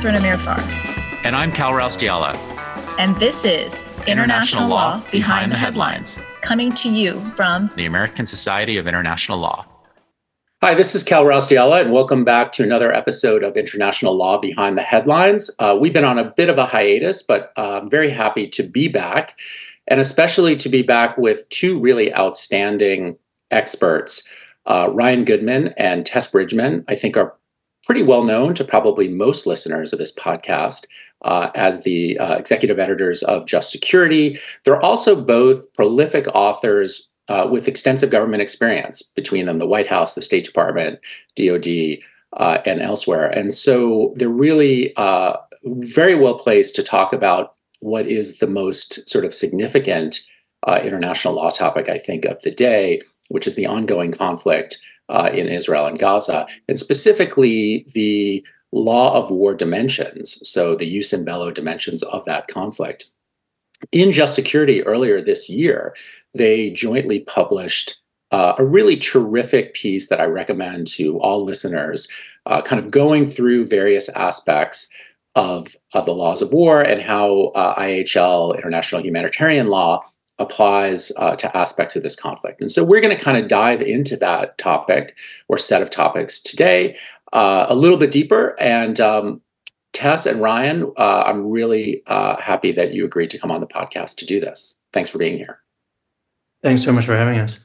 Catherine Amirfar. And I'm Kal Raustiala. And this is International, International Law Behind, Behind the Headlines, coming to you from the American Society of International Law. Hi, this is Kal Raustiala, and welcome back to another episode of International Law Behind the Headlines. Uh, we've been on a bit of a hiatus, but uh, I'm very happy to be back, and especially to be back with two really outstanding experts. Uh, Ryan Goodman and Tess Bridgeman, I think, are pretty well known to probably most listeners of this podcast uh, as the uh, executive editors of Just Security. They're also both prolific authors uh, with extensive government experience between them, the White House, the State Department, DoD, uh, and elsewhere. And so they're really uh, very well placed to talk about what is the most sort of significant uh, international law topic, I think, of the day, which is the ongoing conflict uh, in Israel and Gaza, and specifically the law of war dimensions, so the jus in bello dimensions of that conflict. In Just Security earlier this year, they jointly published uh, a really terrific piece that I recommend to all listeners, uh, kind of going through various aspects of, of the laws of war and how uh, IHL, international humanitarian law, applies uh, to aspects of this conflict. And so we're going to kind of dive into that topic or set of topics today uh, a little bit deeper. And um, Tess and Ryan, uh, I'm really happy that you agreed to come on the podcast to do this. Thanks for being here. Thanks so much for having us.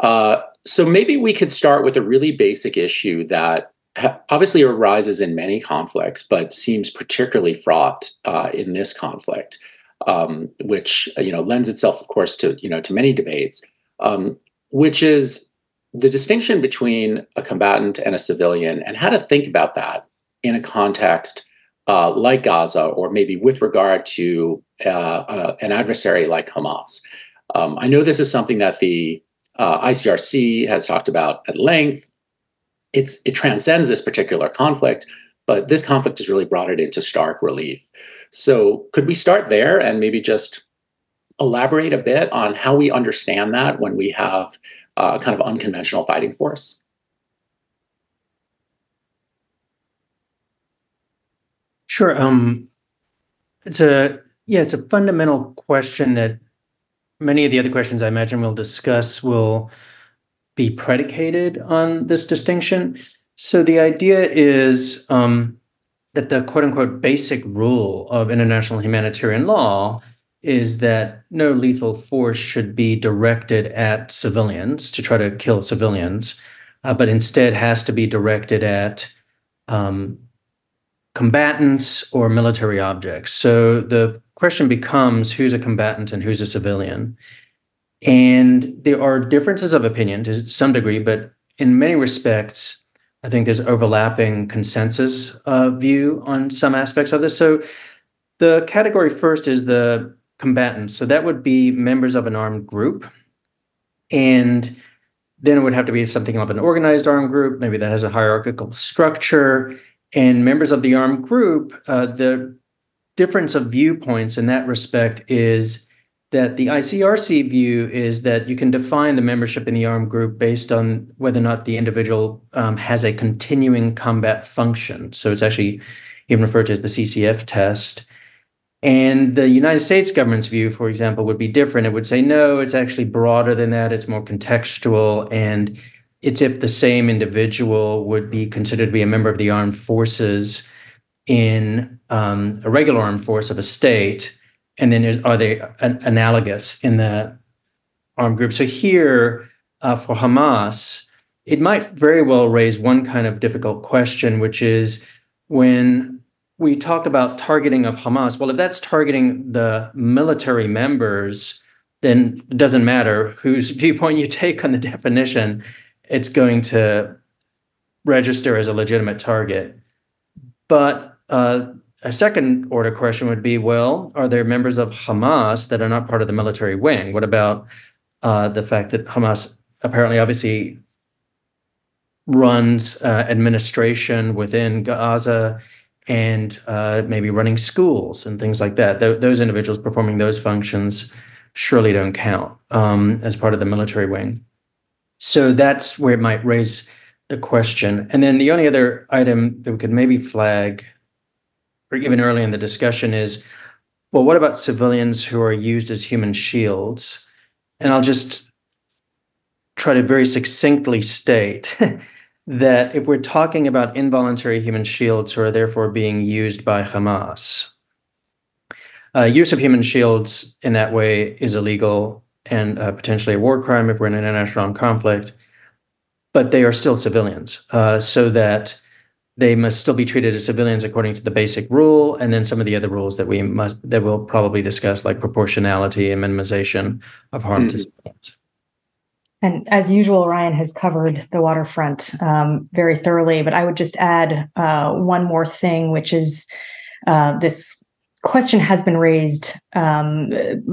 Uh, so maybe we could start with a really basic issue that obviously arises in many conflicts, but seems particularly fraught uh, in this conflict, um, which you know lends itself, of course, to you know to many debates, um, which is the distinction between a combatant and a civilian, and how to think about that in a context uh, like Gaza, or maybe with regard to uh, uh an adversary like Hamas. Um, I know this is something that the uh, ICRC has talked about at length. It's it transcends this particular conflict, but this conflict has really brought it into stark relief. So, could we start there and maybe just elaborate a bit on how we understand that when we have uh, kind of unconventional fighting force? Sure. Um, it's a yeah, it's a fundamental question that many of the other questions I imagine we'll discuss will be predicated on this distinction. So the idea is um, that the quote unquote basic rule of international humanitarian law is that no lethal force should be directed at civilians to try to kill civilians, uh, but instead has to be directed at um, combatants or military objects. So the question becomes who's a combatant and who's a civilian. And there are differences of opinion to some degree, but in many respects, I think there's overlapping consensus uh, view on some aspects of this. So the category first is the combatants. So that would be members of an armed group. And then it would have to be something of an organized armed group, maybe that has a hierarchical structure. And members of the armed group, uh, the difference of viewpoints in that respect is that the ICRC view is that you can define the membership in the armed group based on whether or not the individual um, has a continuing combat function. So it's actually even referred to as the CCF test. And the United States government's view, for example, would be different. It would say, no, it's actually broader than that. It's more contextual. And it's if the same individual would be considered to be a member of the armed forces in um, a regular armed force of a state, and then are they an- analogous in the armed group? So here, uh, for Hamas, it might very well raise one kind of difficult question, which is when we talk about targeting of Hamas. Well, if that's targeting the military members, then it doesn't matter whose viewpoint you take on the definition. It's going to register as a legitimate target. But uh, a second order question would be well, are there members of Hamas that are not part of the military wing? What about uh, the fact that Hamas apparently, obviously, runs uh, administration within Gaza and uh, maybe running schools and things like that? Th- those individuals performing those functions surely don't count um, as part of the military wing. So that's where it might raise the question. And then the only other item that we could maybe flag or even early in the discussion is, well, what about civilians who are used as human shields? And I'll just try to very succinctly state that if we're talking about involuntary human shields who are therefore being used by Hamas, uh, use of human shields in that way is illegal and uh, potentially a war crime if we're in an international conflict, but they are still civilians, uh, so that they must still be treated as civilians according to the basic rule, and then some of the other rules that we must that we'll probably discuss, like proportionality and minimization of harm mm-hmm. to civilians. And as usual, Ryan has covered the waterfront um, very thoroughly. But I would just add uh, one more thing, which is uh, this question has been raised. Um,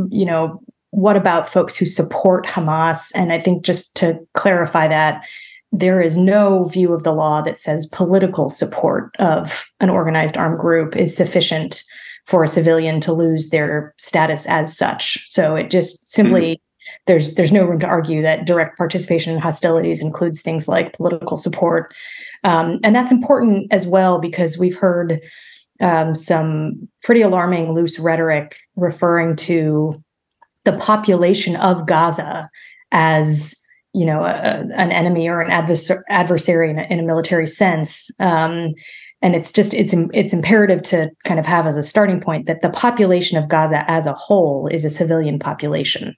you know, what about folks who support Hamas? And I think just to clarify that, there is no view of the law that says political support of an organized armed group is sufficient for a civilian to lose their status as such. So it just simply mm-hmm. there's there's no room to argue that direct participation in hostilities includes things like political support, um, and that's important as well because we've heard um, some pretty alarming loose rhetoric referring to the population of Gaza as you know a, an enemy or an adversary, in, a, in a, military sense um, and it's just it's it's imperative to kind of have as a starting point that the population of Gaza as a whole is a civilian population.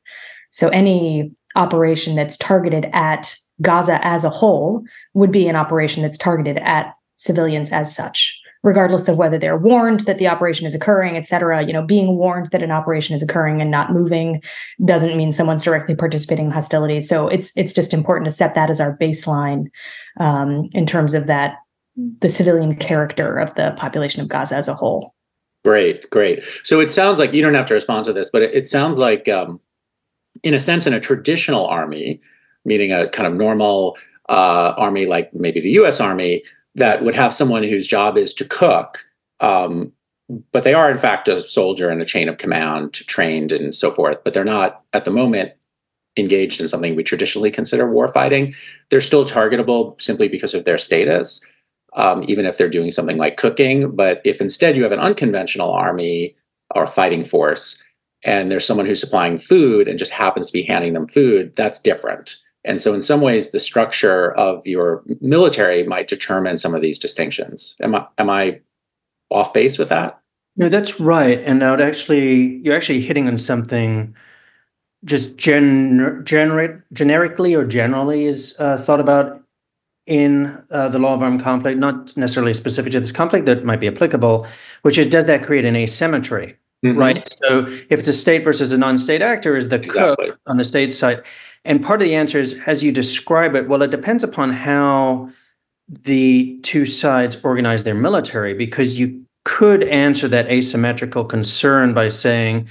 So any operation that's targeted at Gaza as a whole would be an operation that's targeted at civilians as such regardless of whether they're warned that the operation is occurring, et cetera. You know, being warned that an operation is occurring and not moving doesn't mean someone's directly participating in hostilities. So it's it's just important to set that as our baseline um, in terms of that the civilian character of the population of Gaza as a whole. Great, great. So it sounds like you don't have to respond to this, but it, it sounds like, um, in a sense, in a traditional army, meaning a kind of normal uh, army like maybe the U.S. Army, that would have someone whose job is to cook, um, but they are in fact a soldier in a chain of command, trained and so forth. But they're not at the moment engaged in something we traditionally consider warfighting. They're still targetable simply because of their status, um, even if they're doing something like cooking. But if instead you have an unconventional army or fighting force, and there's someone who's supplying food and just happens to be handing them food, that's different. And so, in some ways, the structure of your military might determine some of these distinctions. Am I, am I off base with that? No, that's right. And I would actually, you're actually hitting on something just gen, gener- generically or generally is uh, thought about in uh, the law of armed conflict, not necessarily specific to this conflict that might be applicable, which is does that create an asymmetry? Mm-hmm. Right. So if it's a state versus a non-state actor, is the exactly. cook on the state side? And part of the answer is, as you describe it, well, it depends upon how the two sides organize their military, because you could answer that asymmetrical concern by saying,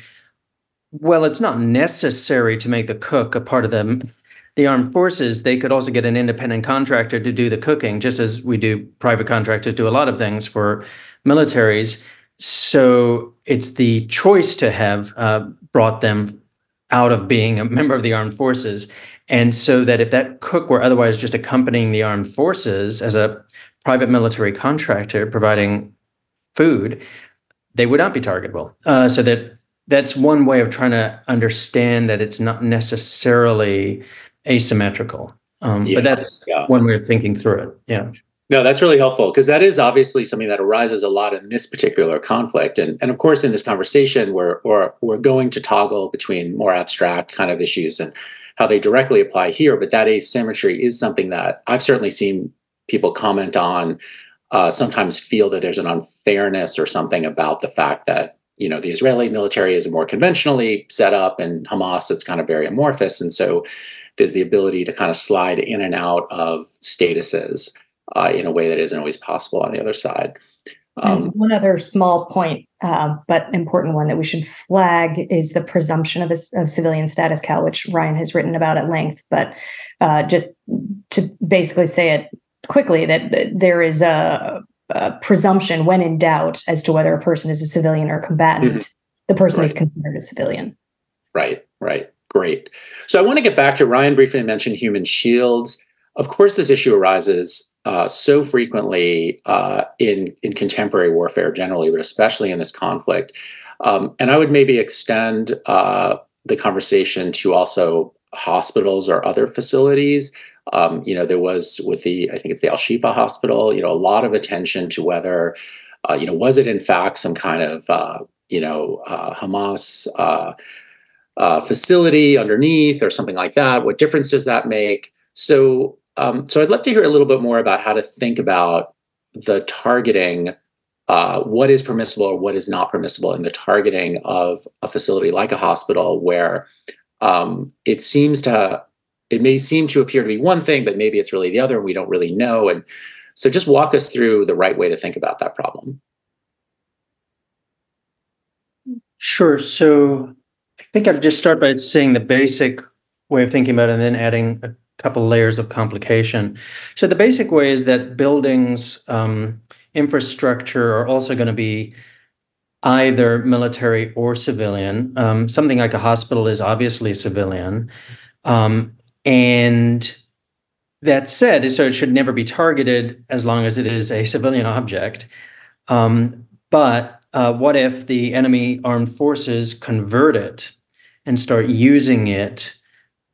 well, it's not necessary to make the cook a part of the the armed forces. They could also get an independent contractor to do the cooking, just as we do private contractors do a lot of things for militaries. So it's the choice to have uh, brought them out of being a member of the armed forces. And so that if that cook were otherwise just accompanying the armed forces as a private military contractor providing food, they would not be targetable. Uh, so that that's one way of trying to understand that it's not necessarily asymmetrical. Um, yes, but that's yeah. one way of thinking through it. Yeah. No, that's really helpful because that is obviously something that arises a lot in this particular conflict. And, and of course, in this conversation, we're, we're, we're going to toggle between more abstract kind of issues and how they directly apply here. But that asymmetry is something that I've certainly seen people comment on, uh, sometimes feel that there's an unfairness or something about the fact that, you know, the Israeli military is more conventionally set up and Hamas, it's kind of very amorphous. And so there's the ability to kind of slide in and out of statuses uh, in a way that isn't always possible on the other side. Um, one other small point, uh, but important one that we should flag is the presumption of, a, of civilian status, Kal, which Ryan has written about at length. But uh, just to basically say it quickly, that there is a, a, presumption when in doubt as to whether a person is a civilian or a combatant, mm-hmm. the person right. is considered a civilian. Right, right. Great. So I want to get back to Ryan briefly mentioned human shields. Of course, this issue arises uh, so frequently uh, in in contemporary warfare generally, but especially in this conflict. Um, and I would maybe extend uh, the conversation to also hospitals or other facilities. Um, you know, there was with the I think it's the Al Shifa Hospital. You know, a lot of attention to whether uh, you know was it in fact some kind of uh, you know uh, Hamas facility underneath or something like that. What difference does that make? So um, so I'd love to hear a little bit more about how to think about the targeting, uh, what is permissible or what is not permissible in the targeting of a facility like a hospital, where um, it seems to, it may seem to appear to be one thing, but maybe it's really the other, and we don't really know. And so, just walk us through the right way to think about that problem. Sure. So, I think I'd just start by saying the basic way of thinking about it, and then adding a couple layers of complication. So the basic way is that buildings, um, infrastructure are also going to be either military or civilian. Um, something like a hospital is obviously civilian. Um, and that said, so it should never be targeted as long as it is a civilian object. Um, but uh, what if the enemy armed forces convert it and start using it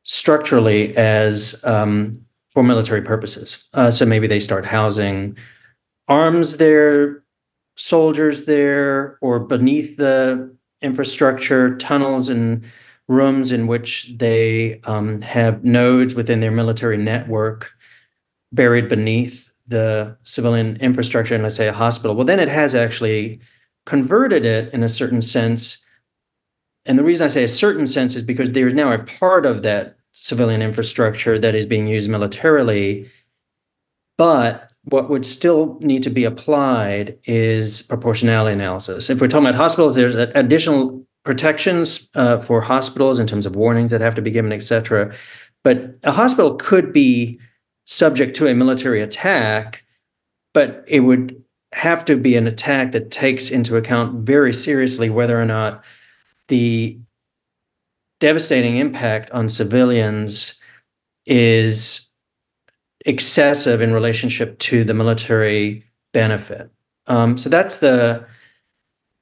structurally as um, for military purposes. Uh, so maybe they start housing arms there, soldiers there, or beneath the infrastructure, tunnels and rooms in which they um, have nodes within their military network buried beneath the civilian infrastructure, and let's say a hospital. Well, then it has actually converted it in a certain sense. And the reason I say a certain sense is because they are now a part of that civilian infrastructure that is being used militarily. But what would still need to be applied is proportionality analysis. If we're talking about hospitals, there's additional protections uh, for hospitals in terms of warnings that have to be given, et cetera. But a hospital could be subject to a military attack, but it would have to be an attack that takes into account very seriously whether or not the devastating impact on civilians is excessive in relationship to the military benefit. Um, so that's the,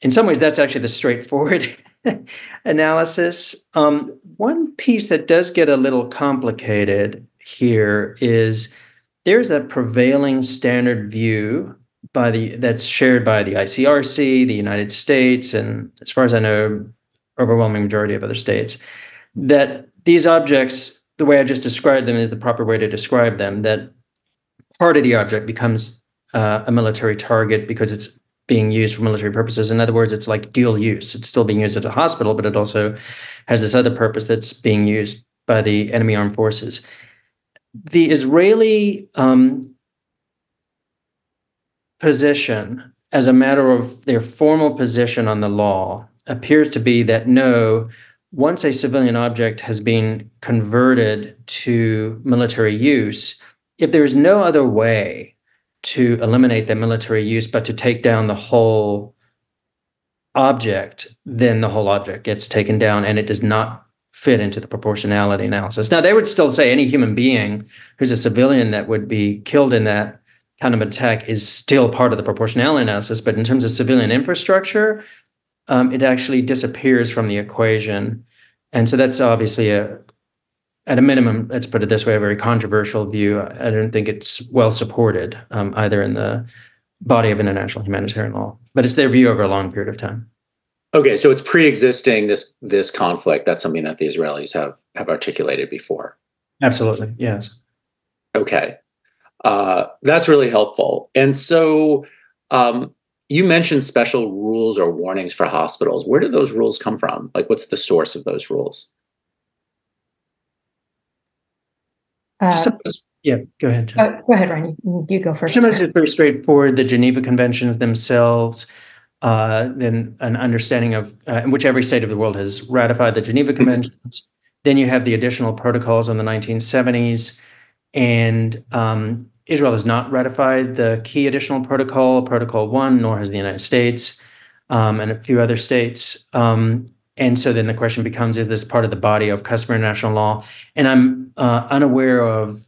in some ways, that's actually the straightforward analysis. Um, one piece that does get a little complicated here is there's a prevailing standard view by the that's shared by the ICRC, the United States, and as far as I know, overwhelming majority of other states, that these objects, the way I just described them is the proper way to describe them, that part of the object becomes uh, a military target because it's being used for military purposes. In other words, it's like dual use. It's still being used at a hospital, but it also has this other purpose that's being used by the enemy armed forces. The Israeli um, position, as a matter of their formal position on the law, appears to be that no, once a civilian object has been converted to military use, if there is no other way to eliminate that military use but to take down the whole object, then the whole object gets taken down and it does not fit into the proportionality analysis. Now, they would still say any human being who's a civilian that would be killed in that kind of attack is still part of the proportionality analysis. But in terms of civilian infrastructure, um, it actually disappears from the equation. And so that's obviously a, at a minimum, let's put it this way, a very controversial view. I don't think it's well supported um, either in the body of international humanitarian law, but it's their view over a long period of time. Okay, so it's pre-existing this this conflict. That's something that the Israelis have have articulated before. Absolutely, yes. Okay, uh, that's really helpful. And so, um, you mentioned special rules or warnings for hospitals. Where do those rules come from? Like, what's the source of those rules? Uh, yeah, go ahead. Uh, go ahead, Ryan. You, you go first. Sometimes it's very straightforward. The Geneva Conventions themselves, uh, then an understanding of uh, which every state of the world has ratified the Geneva Conventions. Then you have the additional protocols in the 1970s, and um, Israel has not ratified the key additional protocol, Protocol 1, nor has the United States um, and a few other states. Um, and so then the question becomes is this part of the body of customary international law? And I'm uh, unaware of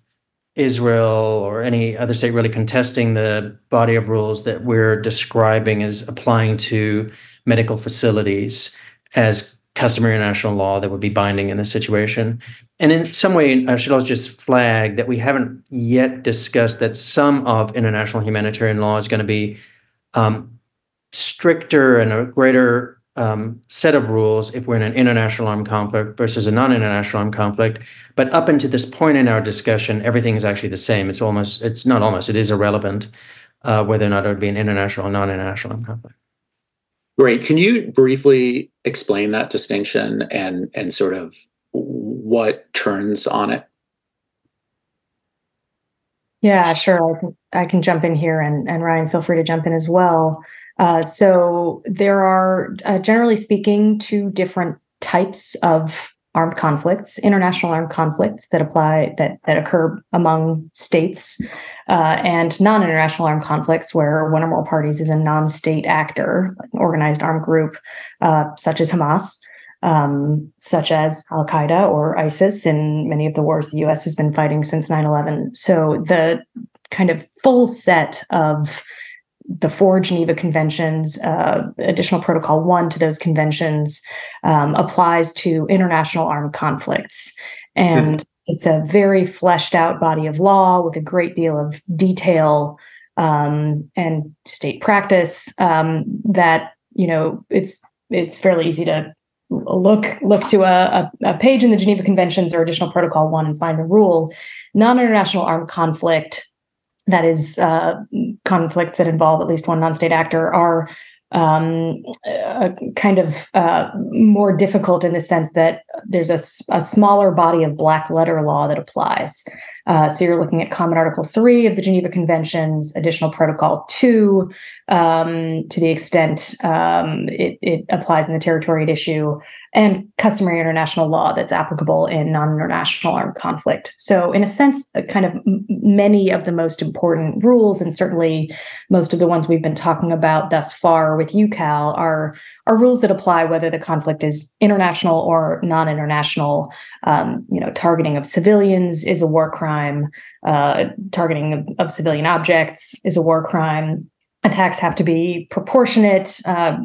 Israel or any other state really contesting the body of rules that we're describing as applying to medical facilities as customary international law that would be binding in this situation. And in some way, I should also just flag that we haven't yet discussed that some of international humanitarian law is going to be um, stricter and a greater um, set of rules if we're in an international armed conflict versus a non-international armed conflict. But up until this point in our discussion, everything is actually the same. It's almost, it's not almost, it is irrelevant uh, whether or not it would be an international or non-international armed conflict. Great. Can you briefly explain that distinction and and sort of what turns on it? Yeah, sure. I can, I can jump in here, and and Ryan, feel free to jump in as well. Uh, so there are, uh, generally speaking, two different types of armed conflicts, international armed conflicts that apply that that occur among states, uh, and non-international armed conflicts where one or more parties is a non-state actor, like an organized armed group, uh, such as Hamas. Um, such as Al Qaeda or ISIS in many of the wars the US has been fighting since 9 11. So, the kind of full set of the four Geneva Conventions, uh, additional Protocol 1 to those conventions um, applies to international armed conflicts. And mm-hmm. it's a very fleshed out body of law with a great deal of detail um, and state practice um, that, you know, it's it's fairly easy to look look to a, a, page in the Geneva Conventions or additional Protocol 1 and find a rule. Non-international armed conflict that is uh, conflicts that involve at least one non-state actor are um, uh, kind of uh, more difficult in the sense that there's a, a, smaller body of black letter law that applies. Uh, so you're looking at Common Article 3 of the Geneva Conventions, Additional Protocol 2, um, to the extent um, it, it, applies in the territory at issue, and customary international law that's applicable in non international armed conflict. So, in a sense, kind of many of the most important rules, and certainly most of the ones we've been talking about thus far with you Kal, are, are rules that apply whether the conflict is international or non international. Um, you know, targeting of civilians is a war crime crime. Uh, targeting of, of, civilian objects is a war crime. Attacks have to be proportionate uh,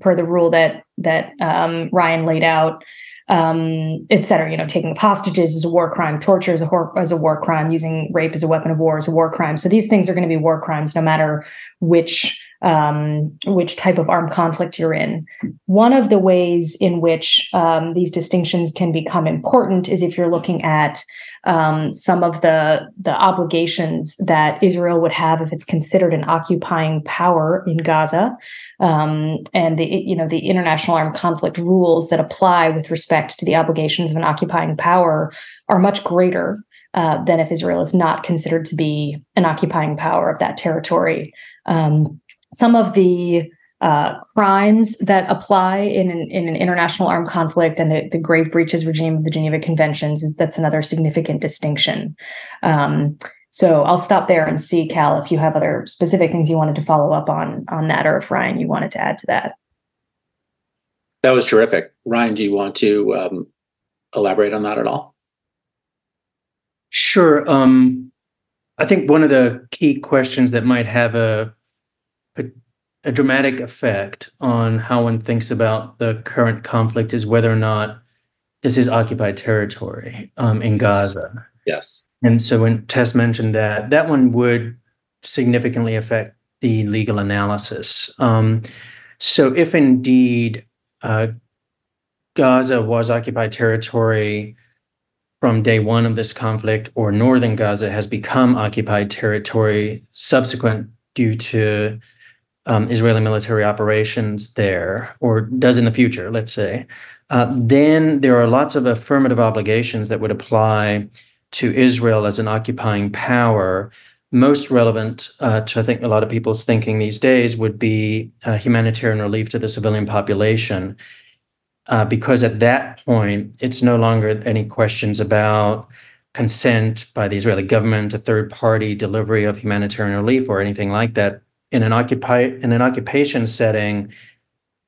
per the rule that that um, Ryan laid out, um, et cetera. You know, taking hostages is a war crime. Torture is a, is a war crime. Using rape as a weapon of war is a war crime. So these things are going to be war crimes no matter which um, which type of armed conflict you're in. One of the ways in which um, these distinctions can become important is if you're looking at um, some of the the obligations that Israel would have if it's considered an occupying power in Gaza, um, and the you know the international armed conflict rules that apply with respect to the obligations of an occupying power are much greater uh, than if Israel is not considered to be an occupying power of that territory. Um, some of the uh, crimes that apply in an, in an international armed conflict and the, the, grave breaches regime of the Geneva Conventions is that's another significant distinction. Um, so I'll stop there and see, Kal, if you have other specific things you wanted to follow up on on that, or if Ryan, you wanted to add to that. That was terrific, Ryan. Do you want to um, elaborate on that at all? Sure. Um, I think one of the key questions that might have a a dramatic effect on how one thinks about the current conflict is whether or not this is occupied territory um, in Gaza. Yes. And so when Tess mentioned that, that one would significantly affect the legal analysis. Um, so if indeed uh, Gaza was occupied territory from day one of this conflict, or northern Gaza has become occupied territory subsequent due to um, Israeli military operations there, or does in the future, let's say, uh, then there are lots of affirmative obligations that would apply to Israel as an occupying power. Most relevant uh, to, I think, a lot of people's thinking these days would be uh, humanitarian relief to the civilian population. Uh, because at that point, it's no longer any questions about consent by the Israeli government to third party delivery of humanitarian relief or anything like that in an occupy in an occupation setting,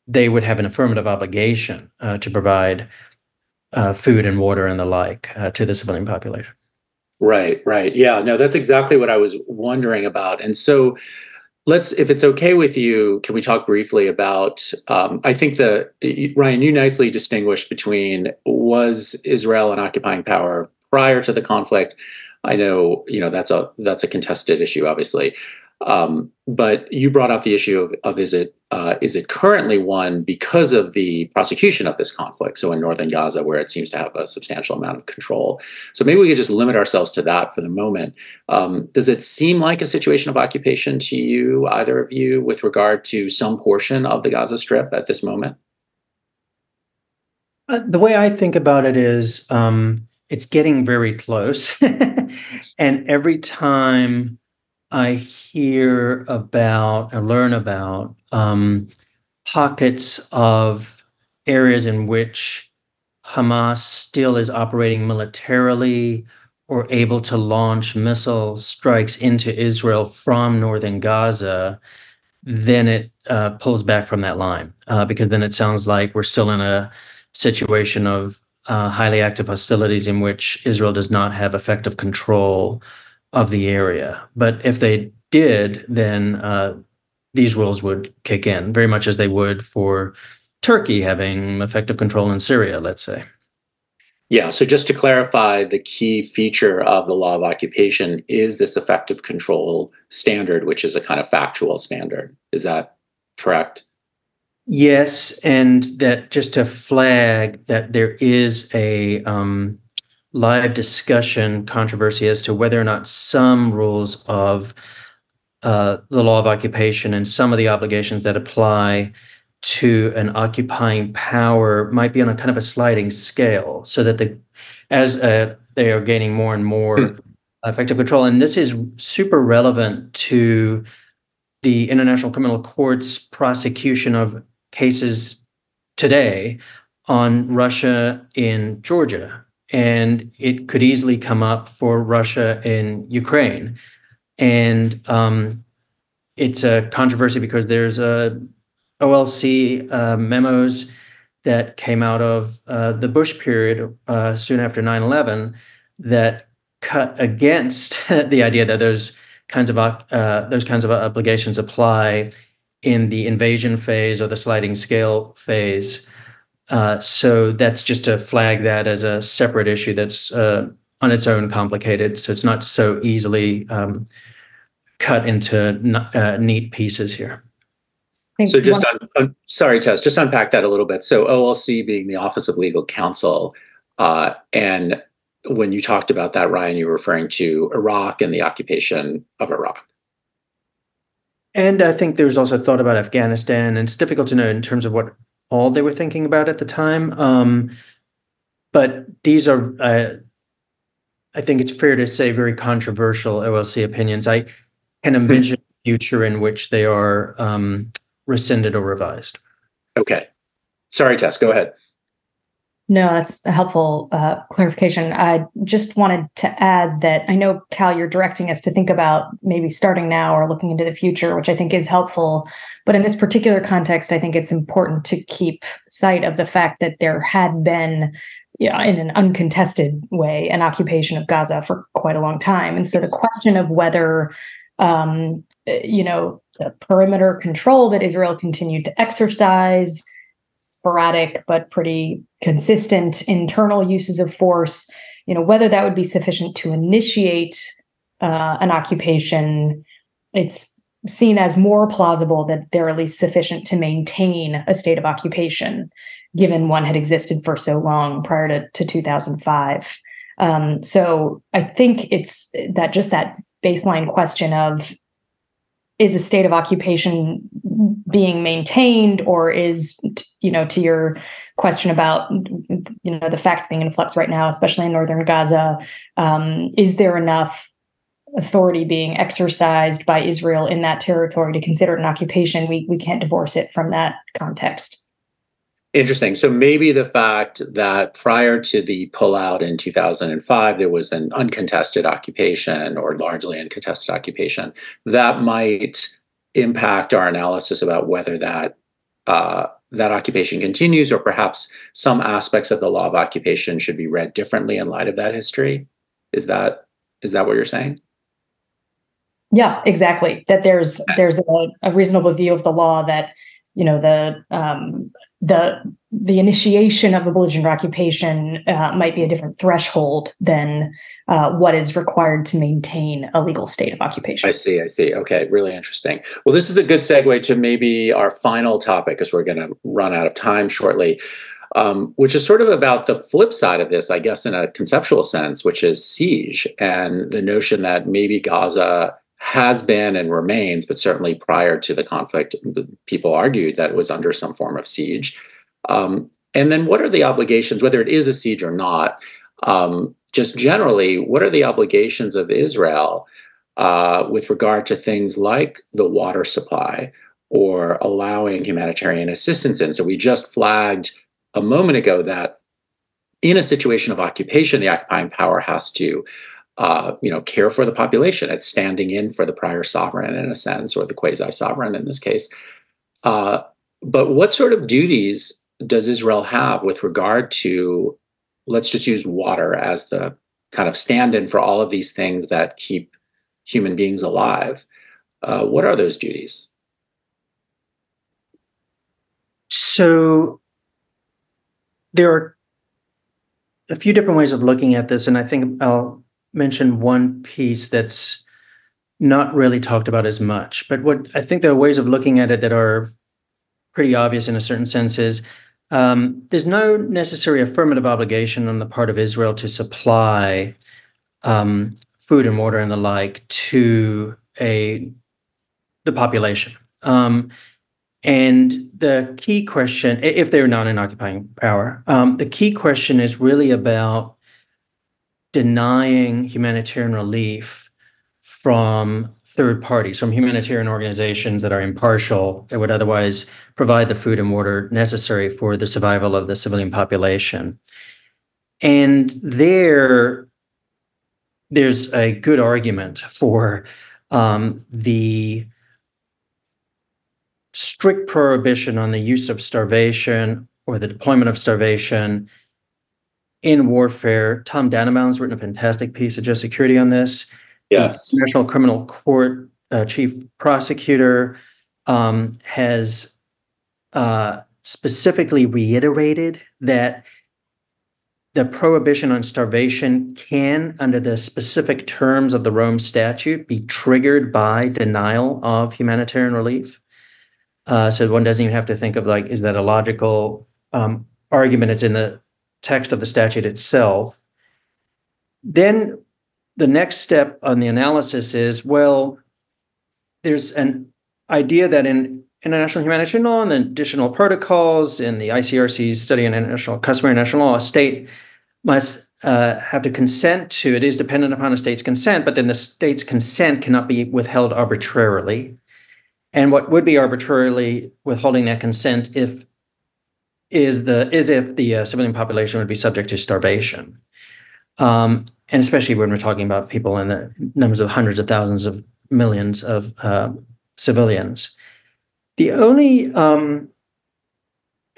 they would have an affirmative obligation uh, to provide uh, food and water and the like uh, to the civilian population. Right, right. Yeah, no, that's exactly what I was wondering about. And so let's, if it's okay with you, can we talk briefly about? Um, I think the Ryan, you nicely distinguished between was Israel an occupying power prior to the conflict. I know, you know, that's a that's a contested issue, obviously. Um, but you brought up the issue of, of is it uh, is it currently one because of the prosecution of this conflict? So in northern Gaza, where it seems to have a substantial amount of control. So maybe we could just limit ourselves to that for the moment. Um, does it seem like a situation of occupation to you, either of you, with regard to some portion of the Gaza Strip at this moment? Uh, the way I think about it is um, it's getting very close. and every time I hear about or learn about um, pockets of areas in which Hamas still is operating militarily or able to launch missile strikes into Israel from northern Gaza, then it uh, pulls back from that line uh, because then it sounds like we're still in a situation of uh, highly active hostilities in which Israel does not have effective control of the area. But if they did, then uh, these rules would kick in, very much as they would for Turkey having effective control in Syria, let's say. Yeah, so just to clarify, the key feature of the law of occupation is this effective control standard, which is a kind of factual standard. Is that correct? Yes, and that just to flag that there is a um, live discussion controversy as to whether or not some rules of uh, the law of occupation and some of the obligations that apply to an occupying power might be on a kind of a sliding scale so that the as uh, they are gaining more and more hmm. effective control and this is super relevant to the international criminal court's prosecution of cases today on russia in georgia and it could easily come up for Russia in Ukraine. And um, it's a controversy because there's a OLC uh, memos that came out of uh, the Bush period uh, soon after 9/11 that cut against the idea that those kinds of uh, those kinds of obligations apply in the invasion phase or the sliding scale phase. Uh, so that's just to flag that as a separate issue that's uh, on its own complicated. So it's not so easily um, cut into uh, neat pieces here. So just on, on, sorry, Tess, just unpack that a little bit. So OLC being the Office of Legal Counsel, uh, and when you talked about that, Ryan, you were referring to Iraq and the occupation of Iraq. And I think there's also thought about Afghanistan, and it's difficult to know in terms of what all they were thinking about at the time. Um, but these are, uh, I think it's fair to say, very controversial OLC opinions. I can hmm. envision a future in which they are um, rescinded or revised. Okay. Sorry, Tess, go ahead. No, that's a helpful uh, clarification. I just wanted to add that I know, Kal, you're directing us to think about maybe starting now or looking into the future, which I think is helpful. But in this particular context, I think it's important to keep sight of the fact that there had been, yeah, in an uncontested way, an occupation of Gaza for quite a long time. And so the question of whether, um, you know, the perimeter control that Israel continued to exercise, sporadic but pretty consistent internal uses of force. You know whether that would be sufficient to initiate uh, an occupation it's seen as more plausible that they're at least sufficient to maintain a state of occupation given one had existed for so long prior to, to 2005 um, so i think it's that just that baseline question of is a state of occupation being maintained or is you know to your question about you know the facts being in flux right now especially in northern gaza um, is there enough authority being exercised by israel in that territory to consider it an occupation? We, we can't divorce it from that context Interesting. So maybe the fact that prior to the pullout in 2005, there was an uncontested occupation or largely uncontested occupation, that might impact our analysis about whether that uh, that occupation continues, or perhaps some aspects of the law of occupation should be read differently in light of that history. Is that Is that what you're saying? Yeah, exactly. That there's there's a, a reasonable view of the law that you know the um, the the initiation of a belligerent occupation uh, might be a different threshold than uh, what is required to maintain a legal state of occupation. I see. I see. Okay, really interesting. Well, this is a good segue to maybe our final topic, as we're going to run out of time shortly. Um, which is sort of about the flip side of this, I guess, in a conceptual sense, which is siege and the notion that maybe Gaza has been and remains, but certainly prior to the conflict, people argued that it was under some form of siege. Um, and then what are the obligations, whether it is a siege or not? Um, just generally, what are the obligations of Israel uh, with regard to things like the water supply or allowing humanitarian assistance in? So we just flagged a moment ago that in a situation of occupation, the occupying power has to uh, you know, care for the population. It's standing in for the prior sovereign in a sense, or the quasi-sovereign in this case. Uh, but what sort of duties does Israel have with regard to, let's just use water as the kind of stand-in for all of these things that keep human beings alive? Uh, what are those duties? So there are a few different ways of looking at this, and I think I'll mention one piece that's not really talked about as much. But what I think there are ways of looking at it that are pretty obvious in a certain sense is um, there's no necessary affirmative obligation on the part of Israel to supply um, food and water and the like to a the population. Um, and the key question, if they're not in occupying power, um, the key question is really about denying humanitarian relief from third parties, from humanitarian organizations that are impartial, that would otherwise provide the food and water necessary for the survival of the civilian population. And there, there's a good argument for um, the strict prohibition on the use of starvation or the deployment of starvation in warfare. Tom Dannenbaum's written a fantastic piece of just security on this. Yes. The International Criminal Court uh, chief prosecutor um, has uh, specifically reiterated that the prohibition on starvation can, under the specific terms of the Rome Statute, be triggered by denial of humanitarian relief. Uh, so one doesn't even have to think of like, is that a logical um, argument? It's in the text of the statute itself. Then the next step on the analysis is well, there's an idea that in international humanitarian law and the additional protocols in the ICRC's study on international customary international law, a state must uh, have to consent to it is dependent upon a state's consent, but then the state's consent cannot be withheld arbitrarily. And what would be arbitrarily withholding that consent if is the is if the uh, civilian population would be subject to starvation, um, and especially when we're talking about people in the numbers of hundreds of thousands of millions of uh, civilians. The only um,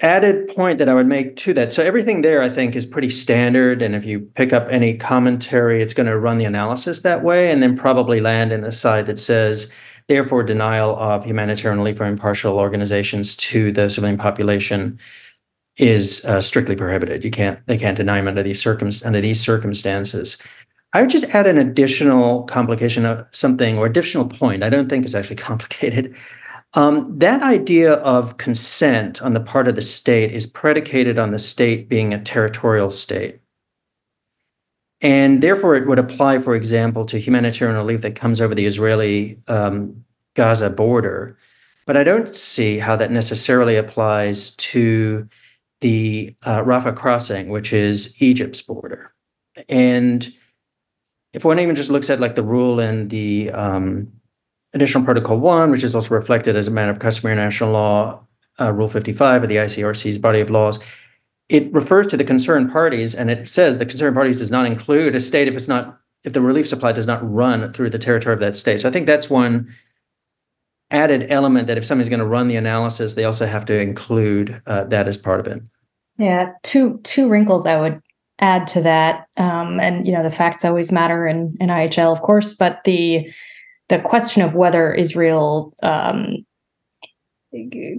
added point that I would make to that, so everything there I think is pretty standard, and if you pick up any commentary, it's going to run the analysis that way, and then probably land in the side that says. Therefore, denial of humanitarian relief or impartial organizations to the civilian population is uh, strictly prohibited. You can't they can't deny them under these circum under these circumstances. I would just add an additional complication of something or additional point. I don't think it's actually complicated. Um, that idea of consent on the part of the state is predicated on the state being a territorial state. And therefore, it would apply, for example, to humanitarian relief that comes over the Israeli um, Gaza border. But I don't see how that necessarily applies to the uh, Rafah crossing, which is Egypt's border. And if one even just looks at like the rule in the um, additional protocol one, which is also reflected as a matter of customary national law, uh, Rule 55 of the ICRC's body of laws, it refers to the concerned parties and it says the concerned parties does not include a state if it's not if the relief supply does not run through the territory of that state. So I think that's one added element that if somebody's going to run the analysis, they also have to include uh, that as part of it. Yeah, two two wrinkles I would add to that, um, and you know the facts always matter in, in IHL, of course, but the the question of whether Israel um,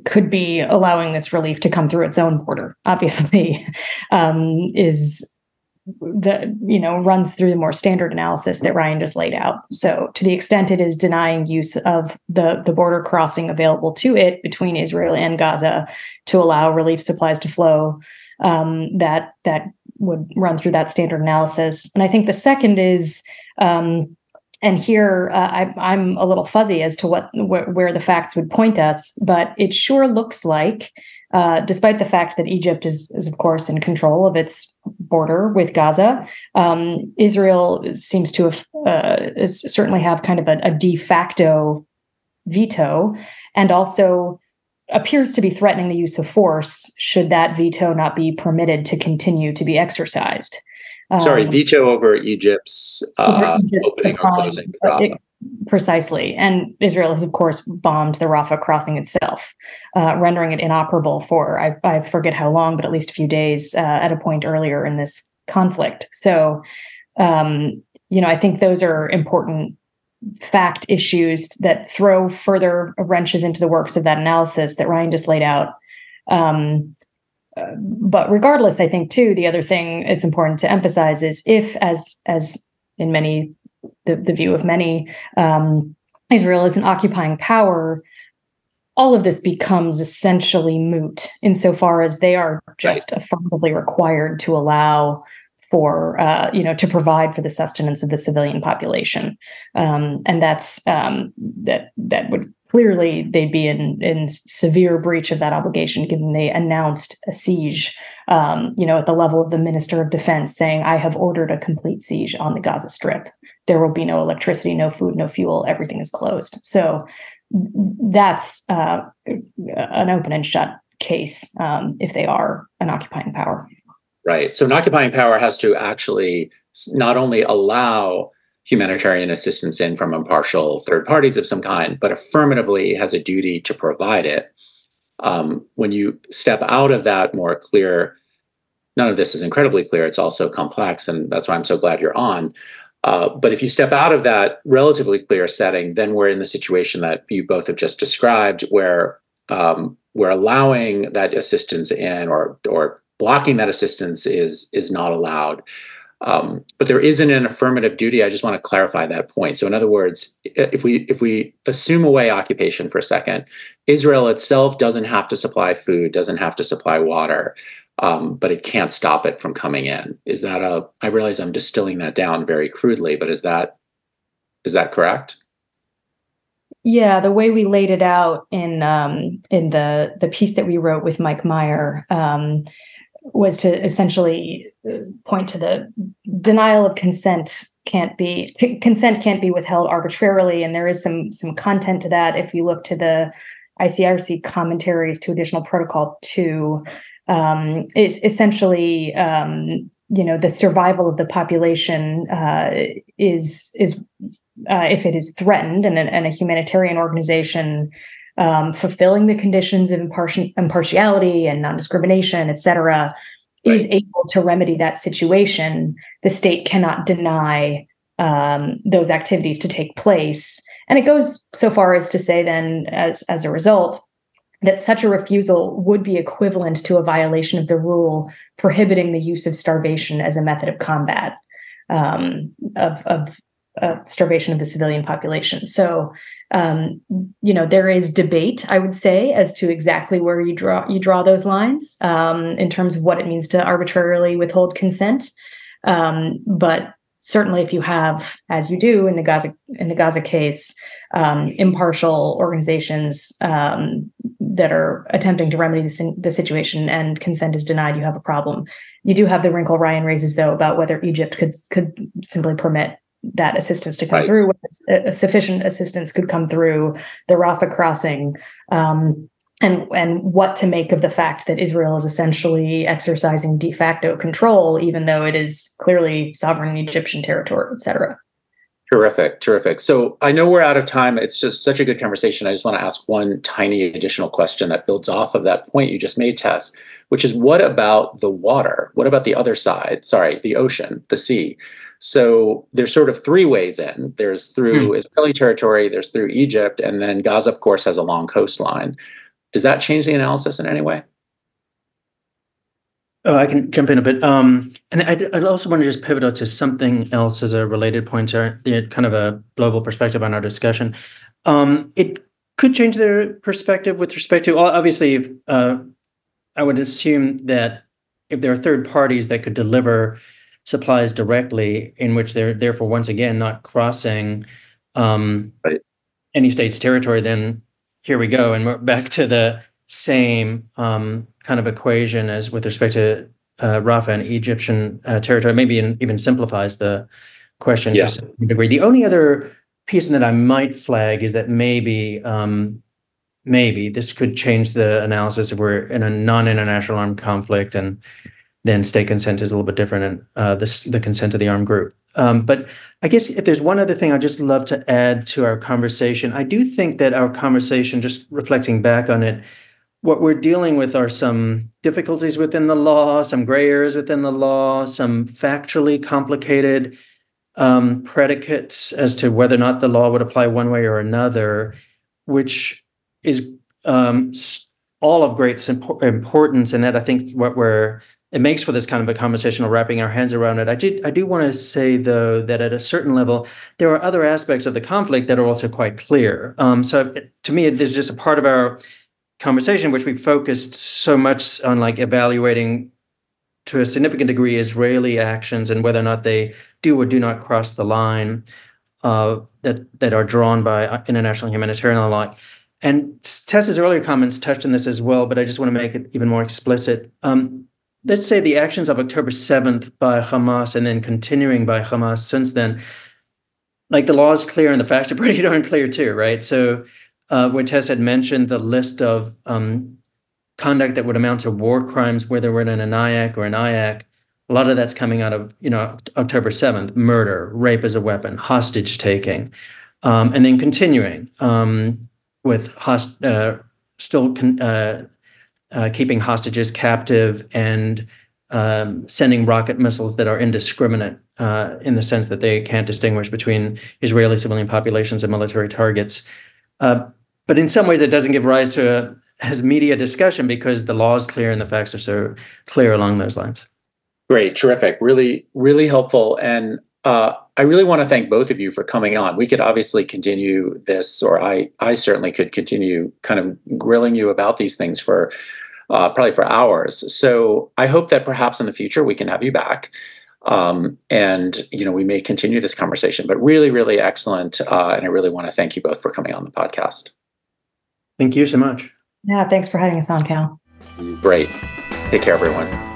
could be allowing this relief to come through its own border, obviously, um, is the you know runs through the more standard analysis that Ryan just laid out. So to the extent it is denying use of the the border crossing available to it between Israel and Gaza to allow relief supplies to flow, um, that that would run through that standard analysis. And I think the second is. Um, and here uh, I, am a little fuzzy as to what wh- where the facts would point us, but it sure looks like uh, despite the fact that Egypt is, is, of course, in control of its border with Gaza, um, Israel seems to have uh, certainly have kind of a, a, de facto veto, and also appears to be threatening the use of force should that veto not be permitted to continue to be exercised. Sorry, um, veto over Egypt's, uh, over Egypt's opening or closing. Precisely. And Israel has, of course, bombed the Rafah crossing itself, uh, rendering it inoperable for, I, I, forget how long, but at least a few days uh, at a point earlier in this conflict. So, um, you know, I think those are important fact issues that throw further wrenches into the works of that analysis that Ryan just laid out. Um, uh, but regardless, I think too the other thing it's important to emphasize is if, as as in many the, the view of many, um, Israel is an occupying power, all of this becomes essentially moot insofar as they are just right. affirmatively required to allow for uh, you know to provide for the sustenance of the civilian population, um, and that's um, that that would clearly they'd be in in severe breach of that obligation given they announced a siege um, you know at the level of the minister of defense saying i have ordered a complete siege on the gaza strip. There will be no electricity no food no fuel. Everything is closed. So that's uh, an open and shut case um, if they are an occupying power. Right. So an occupying power has to actually not only allow humanitarian assistance in from impartial third parties of some kind, but affirmatively has a duty to provide it. Um, when you step out of that more clear, none of this is incredibly clear, it's also complex, and that's why I'm so glad you're on. Uh, but if you step out of that relatively clear setting, then we're in the situation that you both have just described, where um, we're allowing that assistance in, or or blocking that assistance is is not allowed. Um, but there isn't an affirmative duty. I just want to clarify that point. So, in other words, if we if we assume away occupation for a second, Israel itself doesn't have to supply food, doesn't have to supply water, um, but it can't stop it from coming in. Is that a? I realize I'm distilling that down very crudely, but is that is that correct? Yeah, the way we laid it out in um, in the the piece that we wrote with Mike Meier um, was to essentially uh, point to the denial of consent can't be consent can't be withheld arbitrarily. And there is some some content to that. If you look to the ICRC commentaries to additional protocol 2 um, it's essentially um, you know the survival of the population uh, is is uh, if it is threatened and, and a humanitarian organization um, fulfilling the conditions of impartial, impartiality and non-discrimination, et cetera, right. is able to remedy that situation, the state cannot deny um, those activities to take place. And it goes so far as to say, then, as as a result, that such a refusal would be equivalent to a violation of the rule prohibiting the use of starvation as a method of combat um, of, of uh, starvation of the civilian population. So um, you know there is debate i would say as to exactly where you draw you draw those lines um, in terms of what it means to arbitrarily withhold consent. Um, but certainly if you have as you do in the gaza in the gaza case um, impartial organizations um, that are attempting to remedy the, the situation and consent is denied you have a problem. You do have the wrinkle ryan raises though about whether egypt could could simply permit that assistance to come right. through. A sufficient assistance could come through the Rafah crossing, um, and and what to make of the fact that Israel is essentially exercising de facto control, even though it is clearly sovereign Egyptian territory, et cetera. Terrific, terrific. So I know we're out of time. It's just such a good conversation. I just want to ask one tiny additional question that builds off of that point you just made, Tess, which is what about the water? What about the other side? Sorry, the ocean, the sea. So there's sort of three ways in. There's through hmm. Israeli territory, there's through Egypt, and then Gaza, of course, has a long coastline. Does that change the analysis in any way? Oh, I can jump in a bit. Um, and I, I also want to just pivot to something else as a related point to kind of a global perspective on our discussion. Um, it could change their perspective with respect to obviously. Uh, I would assume that if there are third parties that could deliver supplies directly, in which they're therefore once again not crossing um, right. any state's territory, then here we go, and we're back to the same um, kind of equation as with respect to uh, Rafah and Egyptian uh, territory. Maybe even simplifies the question yeah. to a degree. The only other piece that I might flag is that maybe um, maybe this could change the analysis if we're in a non-international armed conflict and then state consent is a little bit different and uh, the, the consent of the armed group. Um, but I guess if there's one other thing I'd just love to add to our conversation, I do think that our conversation, just reflecting back on it, what we're dealing with are some difficulties within the law, some gray areas within the law, some factually complicated um, predicates as to whether or not the law would apply one way or another, which is um, all of great importance. And that I think what we're it makes for this kind of a conversation of wrapping our hands around it. I do I do want to say though that at a certain level there are other aspects of the conflict that are also quite clear. Um, so to me, there's just a part of our conversation, which we focused so much on like evaluating to a significant degree Israeli actions and whether or not they do or do not cross the line uh, that that are drawn by uh, international humanitarian law. And Tess's earlier comments touched on this as well, but I just want to make it even more explicit. Um, let's say the actions of October 7th by Hamas and then continuing by Hamas since then, like the law is clear and the facts are pretty darn clear too, right? So uh, where Tess had mentioned the list of um, conduct that would amount to war crimes, whether we're in an IAC or a NIAC. A lot of that's coming out of you know October seventh: murder, rape as a weapon, hostage taking, um, and then continuing um, with host, uh, still con- uh, uh, keeping hostages captive and um, sending rocket missiles that are indiscriminate uh, in the sense that they can't distinguish between Israeli civilian populations and military targets. Uh, but in some ways, that doesn't give rise to a as media discussion because the law is clear and the facts are so clear along those lines. Great, terrific, really, really helpful, and uh, I really want to thank both of you for coming on. We could obviously continue this, or I, I certainly could continue kind of grilling you about these things for uh, probably for hours. So I hope that perhaps in the future we can have you back. Um, and you know we may continue this conversation but really really excellent uh, and i really want to thank you both for coming on the podcast thank you so much yeah thanks for having us on Kal great take care everyone